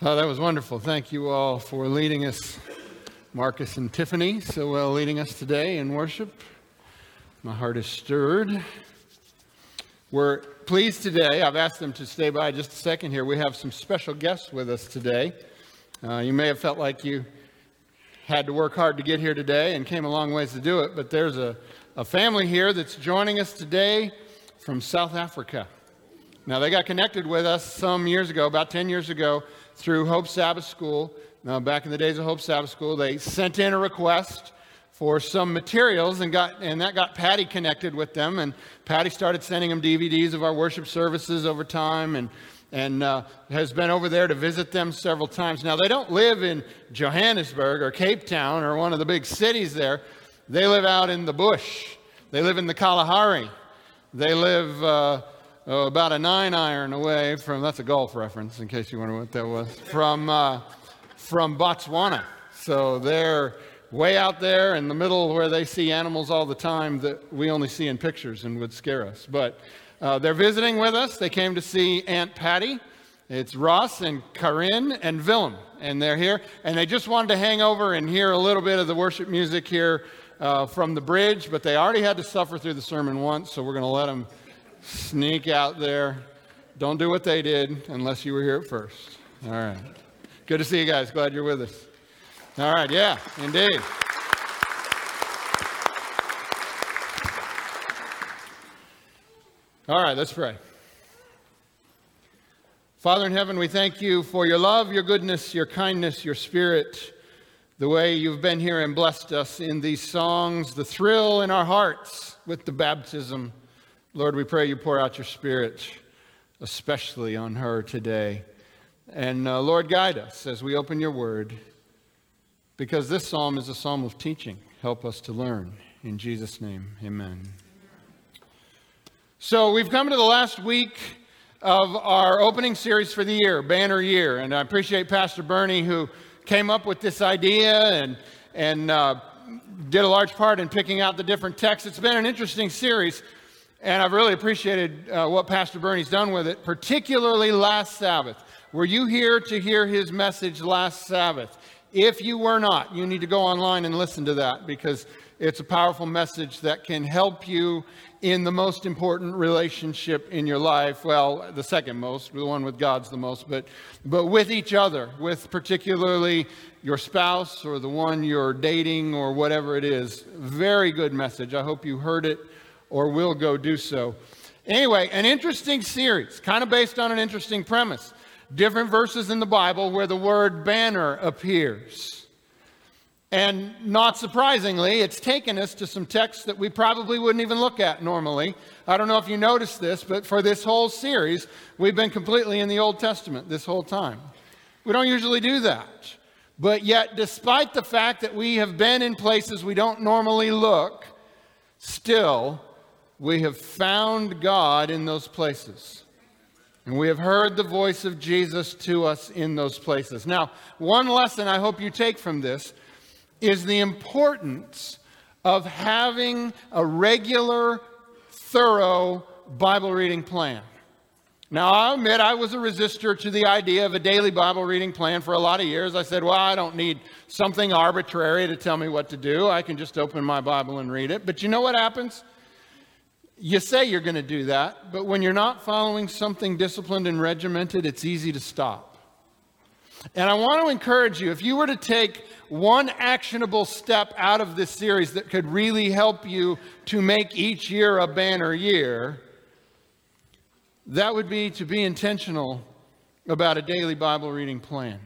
Oh, that was wonderful. Thank you all for leading us, Marcus and Tiffany, so well leading us today in worship. My heart is stirred. We're pleased today. I've asked them to stay by just a second here. We have some special guests with us today. Uh, you may have felt like you had to work hard to get here today and came a long ways to do it, but there's a, a family here that's joining us today from South Africa. Now, they got connected with us some years ago, about 10 years ago, through Hope Sabbath School. Now, back in the days of Hope Sabbath School, they sent in a request for some materials and got and that got Patty connected with them and Patty started sending them DVDs of our worship services over time and and uh, has been over there to visit them several times. Now they don't live in Johannesburg or Cape Town or one of the big cities there. They live out in the bush. They live in the Kalahari. They live uh, oh, about a nine iron away from, that's a golf reference in case you wonder what that was, from, uh, from Botswana. So they're way out there in the middle where they see animals all the time that we only see in pictures and would scare us. But uh, they're visiting with us. They came to see Aunt Patty. It's Ross and Karin and Willem, and they're here. And they just wanted to hang over and hear a little bit of the worship music here uh, from the bridge, but they already had to suffer through the sermon once, so we're going to let them sneak out there. Don't do what they did unless you were here at first. All right. Good to see you guys. Glad you're with us. All right. Yeah, indeed. All right, let's pray. Father in heaven, we thank you for your love, your goodness, your kindness, your spirit, the way you've been here and blessed us in these songs, the thrill in our hearts with the baptism Lord, we pray you pour out your spirit, especially on her today. And uh, Lord, guide us as we open your word, because this psalm is a psalm of teaching. Help us to learn. In Jesus' name, amen. So we've come to the last week of our opening series for the year, Banner Year. And I appreciate Pastor Bernie who came up with this idea and, and uh, did a large part in picking out the different texts. It's been an interesting series. And I've really appreciated uh, what Pastor Bernie's done with it, particularly last Sabbath. Were you here to hear his message last Sabbath? If you were not, you need to go online and listen to that because it's a powerful message that can help you in the most important relationship in your life. Well, the second most, the one with God's the most, but, but with each other, with particularly your spouse or the one you're dating or whatever it is. Very good message. I hope you heard it or will go do so. Anyway, an interesting series, kind of based on an interesting premise. Different verses in the Bible where the word banner appears. And not surprisingly, it's taken us to some texts that we probably wouldn't even look at normally. I don't know if you noticed this, but for this whole series, we've been completely in the Old Testament this whole time. We don't usually do that. But yet, despite the fact that we have been in places we don't normally look, still, we have found God in those places. And we have heard the voice of Jesus to us in those places. Now, one lesson I hope you take from this is the importance of having a regular, thorough Bible reading plan. Now, I'll admit I was a resistor to the idea of a daily Bible reading plan for a lot of years. I said, well, I don't need something arbitrary to tell me what to do. I can just open my Bible and read it. But you know what happens? You say you're going to do that, but when you're not following something disciplined and regimented, it's easy to stop. And I want to encourage you if you were to take one actionable step out of this series that could really help you to make each year a banner year, that would be to be intentional about a daily Bible reading plan.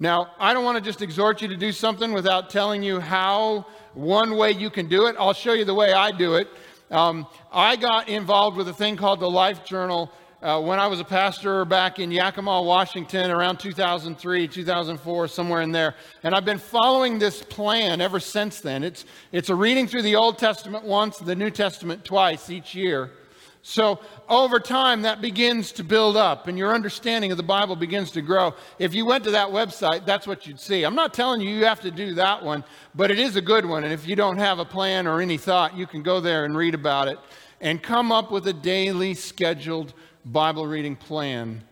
Now, I don't want to just exhort you to do something without telling you how one way you can do it. I'll show you the way I do it. Um, I got involved with a thing called the Life Journal uh, when I was a pastor back in Yakima, Washington, around 2003, 2004, somewhere in there. And I've been following this plan ever since then. It's, it's a reading through the Old Testament once, the New Testament twice each year. So over time, that begins to build up and your understanding of the Bible begins to grow. If you went to that website, that's what you'd see. I'm not telling you you have to do that one, but it is a good one. And if you don't have a plan or any thought, you can go there and read about it and come up with a daily scheduled Bible reading plan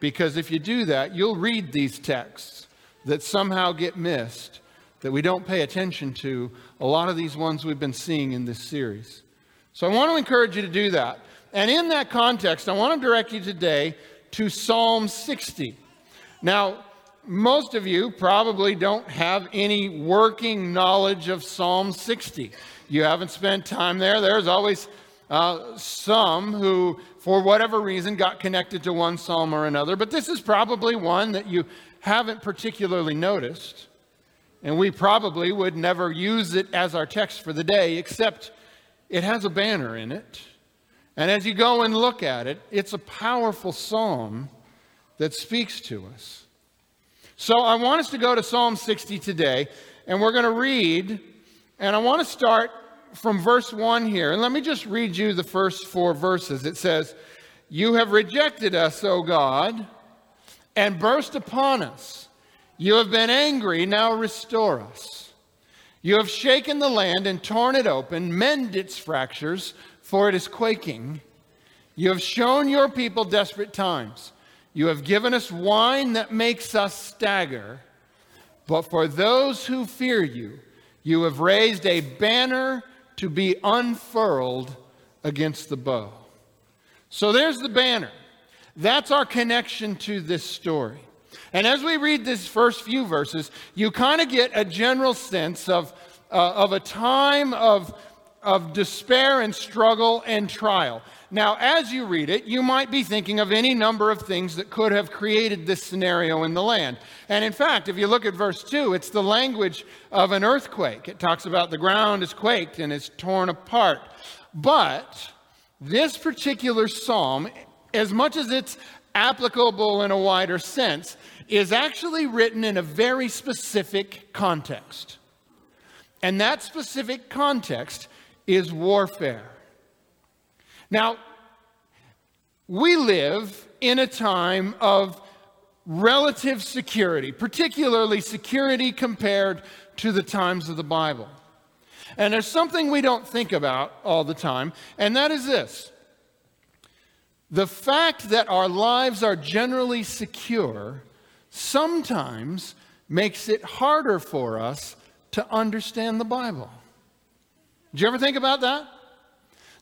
Because if you do that, you'll read these texts that somehow get missed, that we don't pay attention to, a lot of these ones we've been seeing in this series. So I want to encourage you to do that. And in that context, I want to direct you today to Psalm 60. Now, most of you probably don't have any working knowledge of Psalm 60. You haven't spent time there. There's always uh, some who, for whatever reason, got connected to one psalm or another, but this is probably one that you haven't particularly noticed. And we probably would never use it as our text for the day, except it has a banner in it. And as you go and look at it, it's a powerful psalm that speaks to us. So I want us to go to Psalm 60 today, and we're going to read, and I want to start from verse 1 here. And let me just read you the first four verses. It says, You have rejected us, O God, and burst upon us. You have been angry, now restore us. You have shaken the land and torn it open, mend its fractures, for it is quaking. You have shown your people desperate times. You have given us wine that makes us stagger. But for those who fear you, you have raised a banner to be unfurled against the bow. So there's the banner. That's our connection to this story. And as we read these first few verses, you kind of get a general sense of, uh, of a time of, of despair and struggle and trial. Now, as you read it, you might be thinking of any number of things that could have created this scenario in the land. And in fact, if you look at verse 2, it's the language of an earthquake. It talks about the ground is quaked and is torn apart. But this particular psalm, as much as it's applicable in a wider sense, is actually written in a very specific context. And that specific context is warfare. Now, we live in a time of relative security, particularly security compared to the times of the Bible. And there's something we don't think about all the time, and that is this the fact that our lives are generally secure sometimes makes it harder for us to understand the Bible. Did you ever think about that?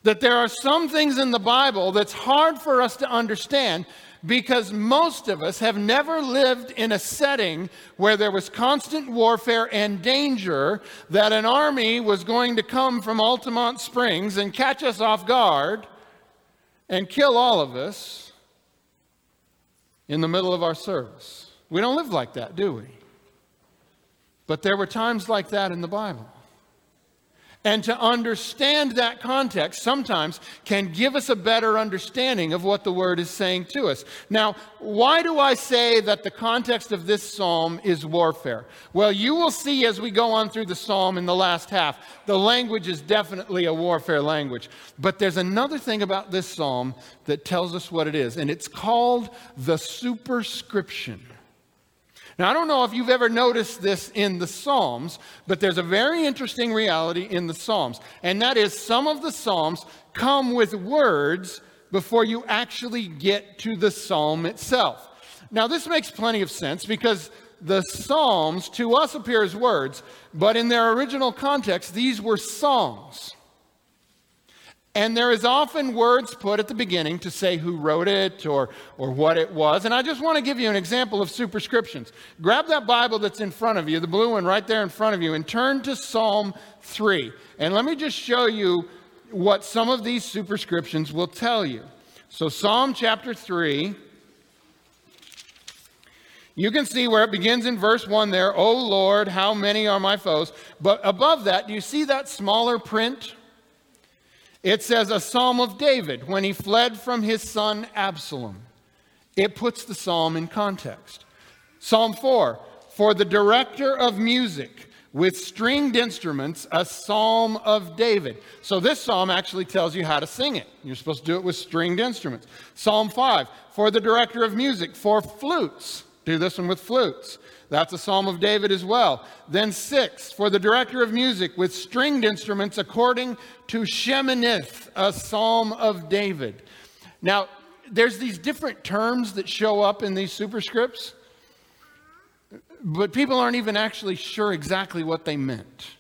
that there are some things in the Bible that's hard for us to understand because most of us have never lived in a setting where there was constant warfare and danger that an army was going to come from Altamonte Springs and catch us off guard and kill all of us in the middle of our service. We don't live like that, do we? But there were times like that in the Bible. And to understand that context sometimes can give us a better understanding of what the word is saying to us. Now, why do I say that the context of this psalm is warfare? Well, you will see as we go on through the psalm in the last half, the language is definitely a warfare language. But there's another thing about this psalm that tells us what it is, and it's called the superscription. Now, I don't know if you've ever noticed this in the Psalms, but there's a very interesting reality in the Psalms, and that is some of the Psalms come with words before you actually get to the Psalm itself. Now, this makes plenty of sense because the Psalms to us appear as words, but in their original context, these were songs. And there is often words put at the beginning to say who wrote it or, or what it was. And I just want to give you an example of superscriptions. Grab that Bible that's in front of you, the blue one right there in front of you, and turn to Psalm 3. And let me just show you what some of these superscriptions will tell you. So, Psalm chapter 3. You can see where it begins in verse 1 there. Oh Lord, how many are my foes? But above that, do you see that smaller print? It says a psalm of David when he fled from his son Absalom. It puts the psalm in context. Psalm 4 For the director of music with stringed instruments, a psalm of David. So this psalm actually tells you how to sing it. You're supposed to do it with stringed instruments. Psalm 5 For the director of music, for flutes. Do this one with flutes. That's a psalm of David as well. Then six, for the director of music with stringed instruments according to Sheminith, a psalm of David. Now, there's these different terms that show up in these superscripts, but people aren't even actually sure exactly what they meant.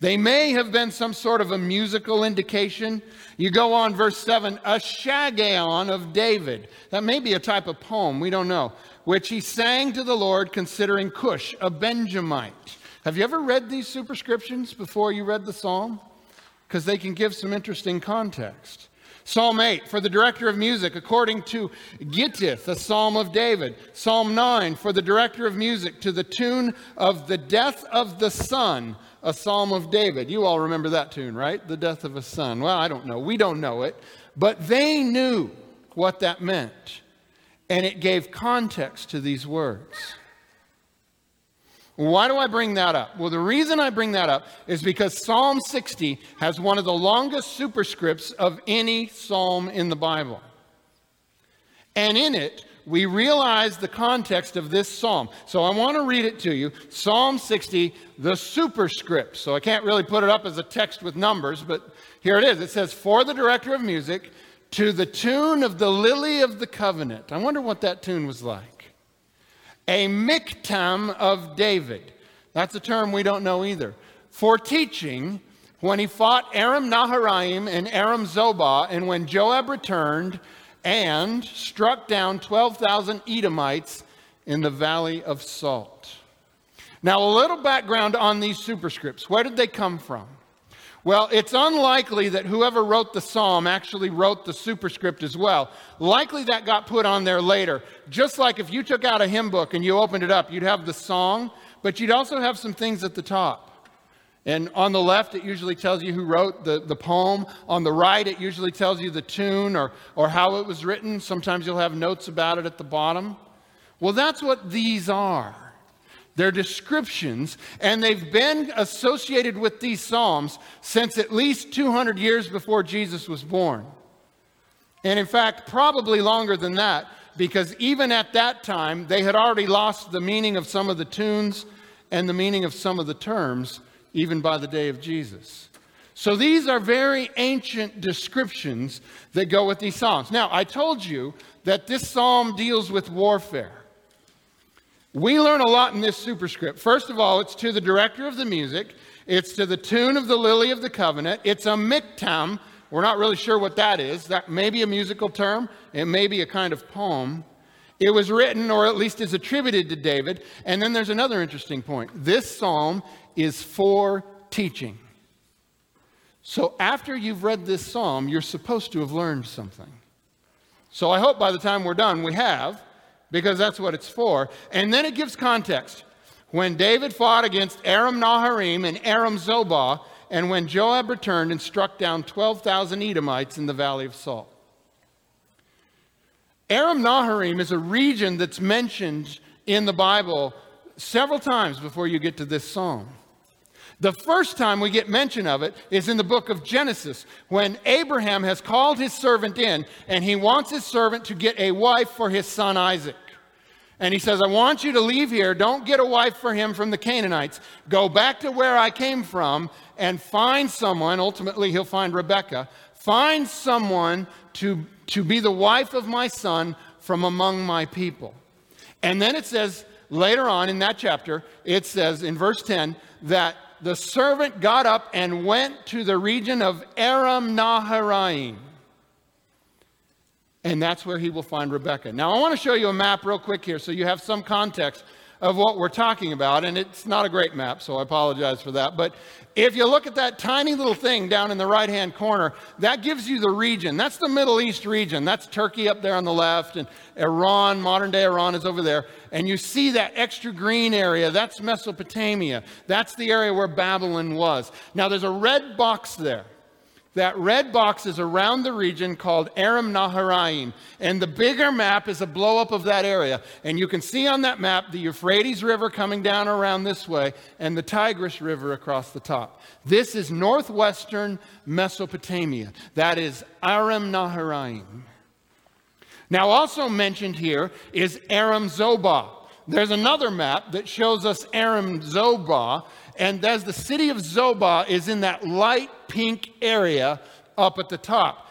They may have been some sort of a musical indication. You go on, verse 7, a shiggaion of David. That may be a type of poem, we don't know, which he sang to the Lord considering Cush, a Benjamite. Have you ever read these superscriptions before you read the psalm? Because they can give some interesting context. Psalm 8, for the director of music, according to Gittith, a psalm of David. Psalm 9, for the director of music, to the tune of the death of the son a psalm of David. You all remember that tune, right? The death of a son. Well, I don't know. We don't know it. But they knew what that meant. And it gave context to these words. Why do I bring that up? Well, the reason I bring that up is because Psalm 60 has one of the longest superscripts of any psalm in the Bible. And in it, we realize the context of this psalm. So I want to read it to you Psalm 60, the superscript. So I can't really put it up as a text with numbers, but here it is. It says, For the director of music, to the tune of the lily of the covenant. I wonder what that tune was like. A miktam of David. That's a term we don't know either. For teaching, when he fought Aram Naharaim and Aram Zobah, and when Joab returned, and struck down 12,000 Edomites in the Valley of Salt. Now, a little background on these superscripts. Where did they come from? Well, it's unlikely that whoever wrote the psalm actually wrote the superscript as well. Likely that got put on there later. Just like if you took out a hymn book and you opened it up, you'd have the song, but you'd also have some things at the top. And on the left, it usually tells you who wrote the, the poem. On the right, it usually tells you the tune or, or how it was written. Sometimes you'll have notes about it at the bottom. Well, that's what these are. They're descriptions, and they've been associated with these Psalms since at least 200 years before Jesus was born. And in fact, probably longer than that, because even at that time, they had already lost the meaning of some of the tunes and the meaning of some of the terms even by the day of Jesus. So these are very ancient descriptions that go with these psalms. Now, I told you that this psalm deals with warfare. We learn a lot in this superscript. First of all, it's to the director of the music, it's to the tune of the lily of the covenant, it's a miktam. We're not really sure what that is. That may be a musical term, it may be a kind of poem. It was written, or at least is attributed to David. And then there's another interesting point. This psalm is for teaching. So after you've read this psalm, you're supposed to have learned something. So I hope by the time we're done, we have, because that's what it's for. And then it gives context. When David fought against Aram Naharaim and Aram Zobah, and when Joab returned and struck down 12,000 Edomites in the Valley of Salt. Aram Naharaim is a region that's mentioned in the Bible several times before you get to this psalm. The first time we get mention of it is in the book of Genesis when Abraham has called his servant in and he wants his servant to get a wife for his son Isaac. And he says, I want you to leave here. Don't get a wife for him from the Canaanites. Go back to where I came from and find someone. Ultimately, he'll find Rebecca. Find someone to, to be the wife of my son from among my people. And then it says later on in that chapter, it says in verse 10 that the servant got up and went to the region of Aram Naharaim. And that's where he will find Rebecca. Now, I want to show you a map real quick here so you have some context of what we're talking about. And it's not a great map, so I apologize for that. But if you look at that tiny little thing down in the right hand corner, that gives you the region. That's the Middle East region. That's Turkey up there on the left, and Iran, modern day Iran, is over there. And you see that extra green area. That's Mesopotamia. That's the area where Babylon was. Now, there's a red box there. That red box is around the region called Aram Naharaim. And the bigger map is a blow up of that area. And you can see on that map the Euphrates River coming down around this way and the Tigris River across the top. This is northwestern Mesopotamia. That is Aram Naharaim. Now, also mentioned here is Aram Zobah. There's another map that shows us Aram Zobah, and as the city of Zobah is in that light pink area up at the top.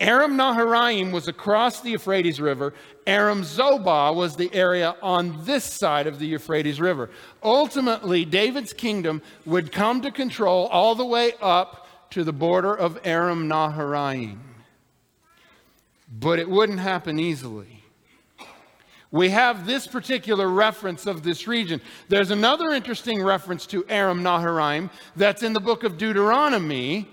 Aram Naharaim was across the Euphrates River. Aram Zobah was the area on this side of the Euphrates River. Ultimately, David's kingdom would come to control all the way up to the border of Aram Naharaim. But it wouldn't happen easily. We have this particular reference of this region. There's another interesting reference to Aram Naharaim that's in the book of Deuteronomy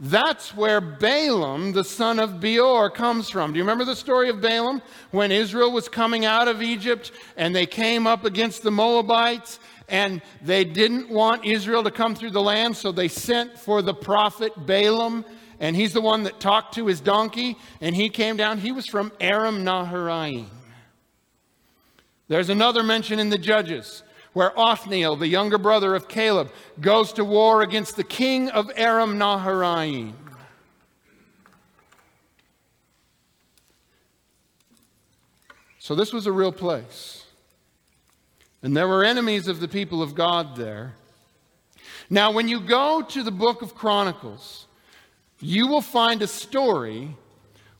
that's where Balaam, the son of Beor, comes from. Do you remember the story of Balaam? When Israel was coming out of Egypt and they came up against the Moabites and they didn't want Israel to come through the land, so they sent for the prophet Balaam, and he's the one that talked to his donkey, and he came down. He was from Aram Naharaim. There's another mention in the Judges where Othniel, the younger brother of Caleb, goes to war against the king of Aram Naharaim. So this was a real place. And there were enemies of the people of God there. Now, when you go to the book of Chronicles, you will find a story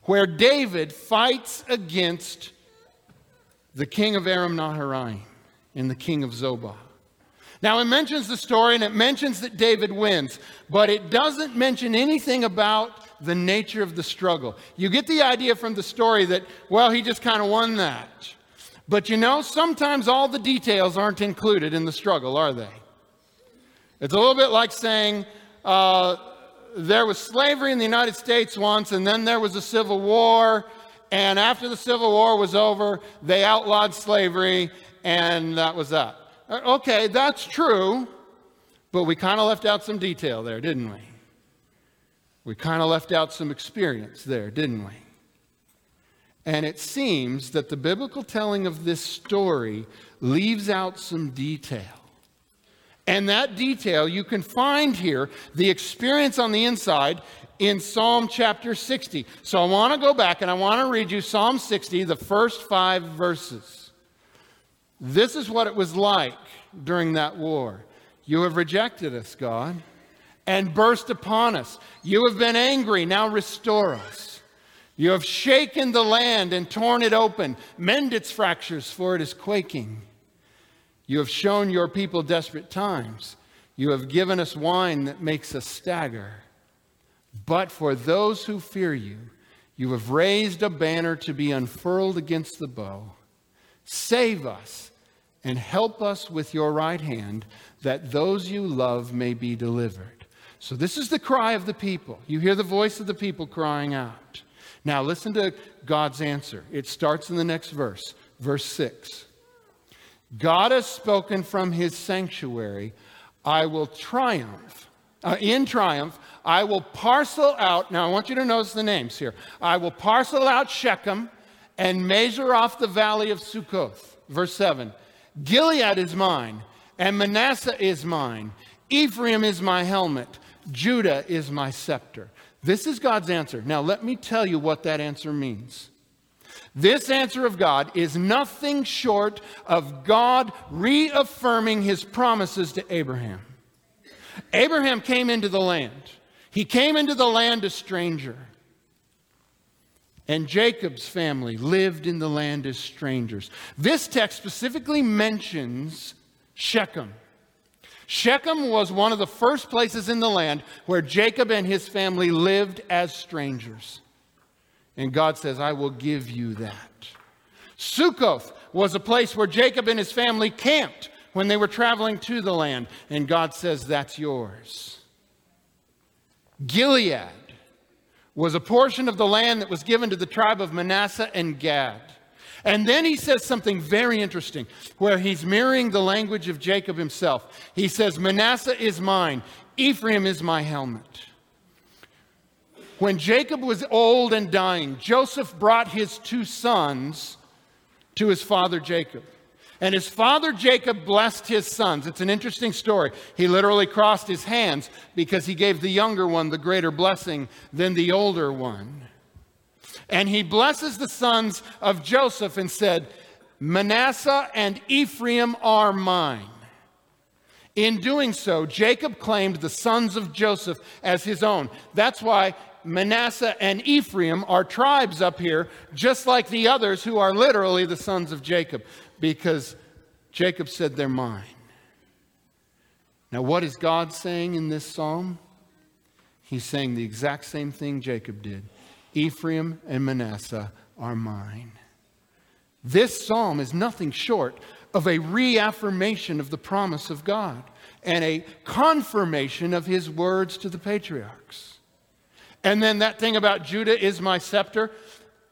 where David fights against the king of Aram Naharaim and the king of Zobah. Now, it mentions the story and it mentions that David wins, but it doesn't mention anything about the nature of the struggle. You get the idea from the story that, well, he just kind of won that. But you know, sometimes all the details aren't included in the struggle, are they? It's a little bit like saying, uh, there was slavery in the United States once, and then there was a civil war, and after the Civil War was over, they outlawed slavery, and that was that. Uh, okay, that's true, but we kind of left out some detail there, didn't we? We kind of left out some experience there, didn't we? And it seems that the biblical telling of this story leaves out some detail. And that detail you can find here, the experience on the inside, in Psalm chapter 60. So I want to go back and I want to read you Psalm 60, the first five verses. This is what it was like during that war. You have rejected us, God, and burst upon us. You have been angry, now restore us. You have shaken the land and torn it open. Mend its fractures, for it is quaking. You have shown your people desperate times. You have given us wine that makes us stagger. But for those who fear you, you have raised a banner to be unfurled against the bow. Save us and help us with your right hand that those you love may be delivered. So, this is the cry of the people. You hear the voice of the people crying out. Now, listen to God's answer. It starts in the next verse, verse 6. God has spoken from his sanctuary. I will triumph. Uh, in triumph, I will parcel out. Now, I want you to notice the names here. I will parcel out Shechem and measure off the valley of Sukkoth. Verse 7 Gilead is mine, and Manasseh is mine. Ephraim is my helmet. Judah is my scepter. This is God's answer. Now, let me tell you what that answer means. This answer of God is nothing short of God reaffirming his promises to Abraham. Abraham came into the land, he came into the land a stranger. And Jacob's family lived in the land as strangers. This text specifically mentions Shechem. Shechem was one of the first places in the land where Jacob and his family lived as strangers. And God says, I will give you that. Sukkoth was a place where Jacob and his family camped when they were traveling to the land. And God says, That's yours. Gilead was a portion of the land that was given to the tribe of Manasseh and Gad. And then he says something very interesting where he's mirroring the language of Jacob himself. He says, Manasseh is mine, Ephraim is my helmet. When Jacob was old and dying, Joseph brought his two sons to his father Jacob. And his father Jacob blessed his sons. It's an interesting story. He literally crossed his hands because he gave the younger one the greater blessing than the older one. And he blesses the sons of Joseph and said, Manasseh and Ephraim are mine. In doing so, Jacob claimed the sons of Joseph as his own. That's why Manasseh, and Ephraim are tribes up here, just like the others who are literally the sons of Jacob, because Jacob said they're mine. Now, what is God saying in this psalm? He's saying the exact same thing Jacob did Ephraim and Manasseh are mine. This psalm is nothing short of a reaffirmation of the promise of God and a confirmation of his words to the patriarchs. And then that thing about Judah is my scepter.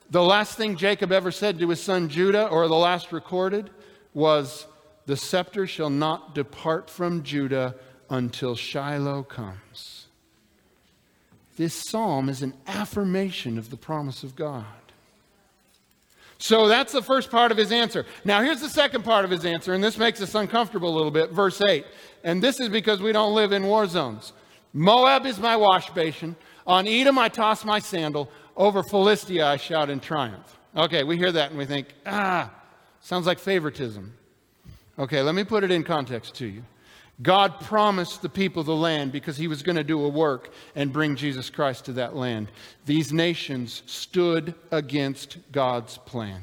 The last thing Jacob ever said to his son Judah, or the last recorded, was, The scepter shall not depart from Judah until Shiloh comes. This psalm is an affirmation of the promise of God. So that's the first part of his answer. Now, here's the second part of his answer, and this makes us uncomfortable a little bit. Verse 8. And this is because we don't live in war zones. Moab is my wash basin. On Edom, I toss my sandal. Over Philistia, I shout in triumph. Okay, we hear that and we think, ah, sounds like favoritism. Okay, let me put it in context to you. God promised the people the land because he was going to do a work and bring Jesus Christ to that land. These nations stood against God's plan.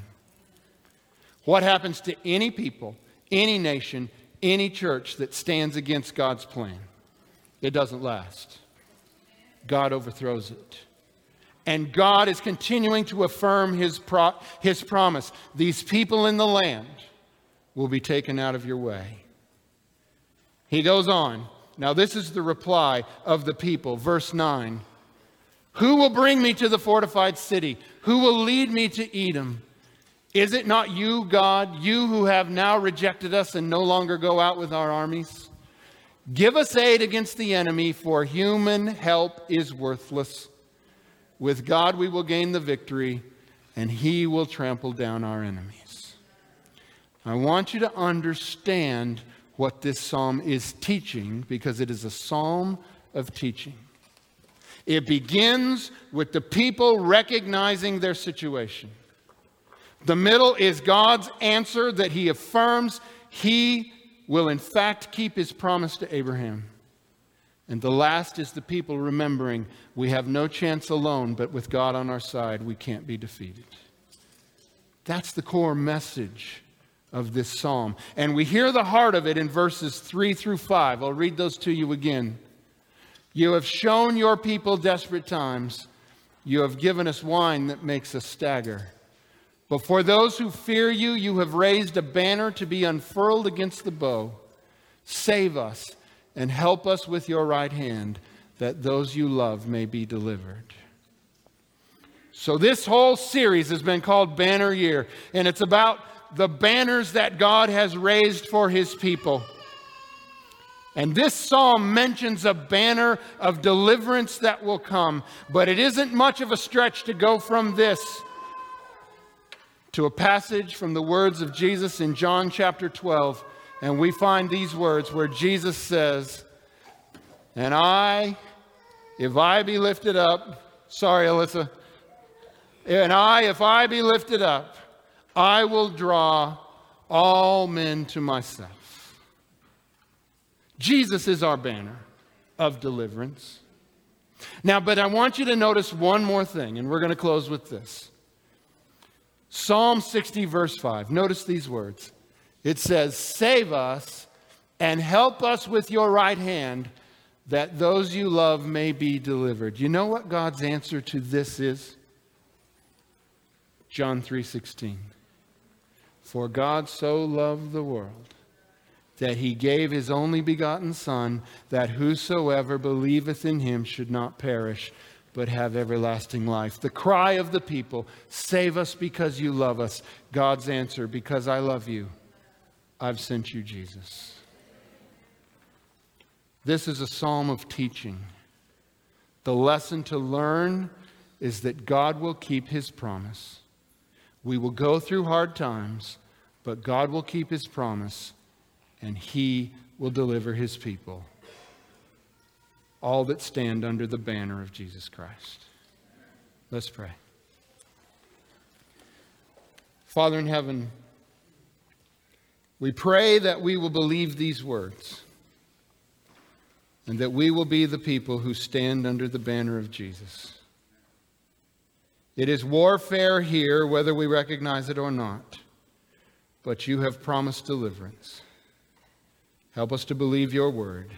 What happens to any people, any nation, any church that stands against God's plan? It doesn't last. God overthrows it. And God is continuing to affirm his, pro- his promise. These people in the land will be taken out of your way. He goes on. Now, this is the reply of the people. Verse 9 Who will bring me to the fortified city? Who will lead me to Edom? Is it not you, God, you who have now rejected us and no longer go out with our armies? Give us aid against the enemy, for human help is worthless. With God we will gain the victory, and he will trample down our enemies. I want you to understand what this psalm is teaching because it is a psalm of teaching. It begins with the people recognizing their situation. The middle is God's answer that he affirms he will, in fact, keep his promise to Abraham. And the last is the people remembering we have no chance alone, but with God on our side, we can't be defeated. That's the core message of this psalm. And we hear the heart of it in verses 3 through 5. I'll read those to you again. You have shown your people desperate times. You have given us wine that makes us stagger. But for those who fear you, you have raised a banner to be unfurled against the bow. Save us and help us with your right hand, that those you love may be delivered. So, this whole series has been called Banner Year, and it's about the banners that God has raised for his people. And this psalm mentions a banner of deliverance that will come, but it isn't much of a stretch to go from this to a passage from the words of Jesus in John chapter 12. And we find these words where Jesus says, And I, if I be lifted up, sorry, Alyssa, and I, if I be lifted up, I will draw all men to myself. Jesus is our banner of deliverance. Now, but I want you to notice one more thing, and we're going to close with this. Psalm 60, verse 5. Notice these words. It says, Save us and help us with your right hand, that those you love may be delivered. You know what God's answer to this is? John 3:16. For God so loved the world that he gave his only begotten Son, that whosoever believeth in him should not perish, but have everlasting life. The cry of the people save us because you love us. God's answer because I love you, I've sent you Jesus. This is a psalm of teaching. The lesson to learn is that God will keep his promise. We will go through hard times but God will keep his promise and he will deliver his people, all that stand under the banner of Jesus Christ. Let's pray. Father in heaven, we pray that we will believe these words and that we will be the people who stand under the banner of Jesus. It is warfare here, whether we recognize it or not. But you have promised deliverance. Help us to believe your word.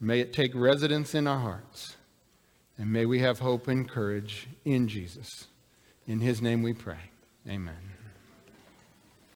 May it take residence in our hearts. And may we have hope and courage in Jesus. In his name we pray. Amen.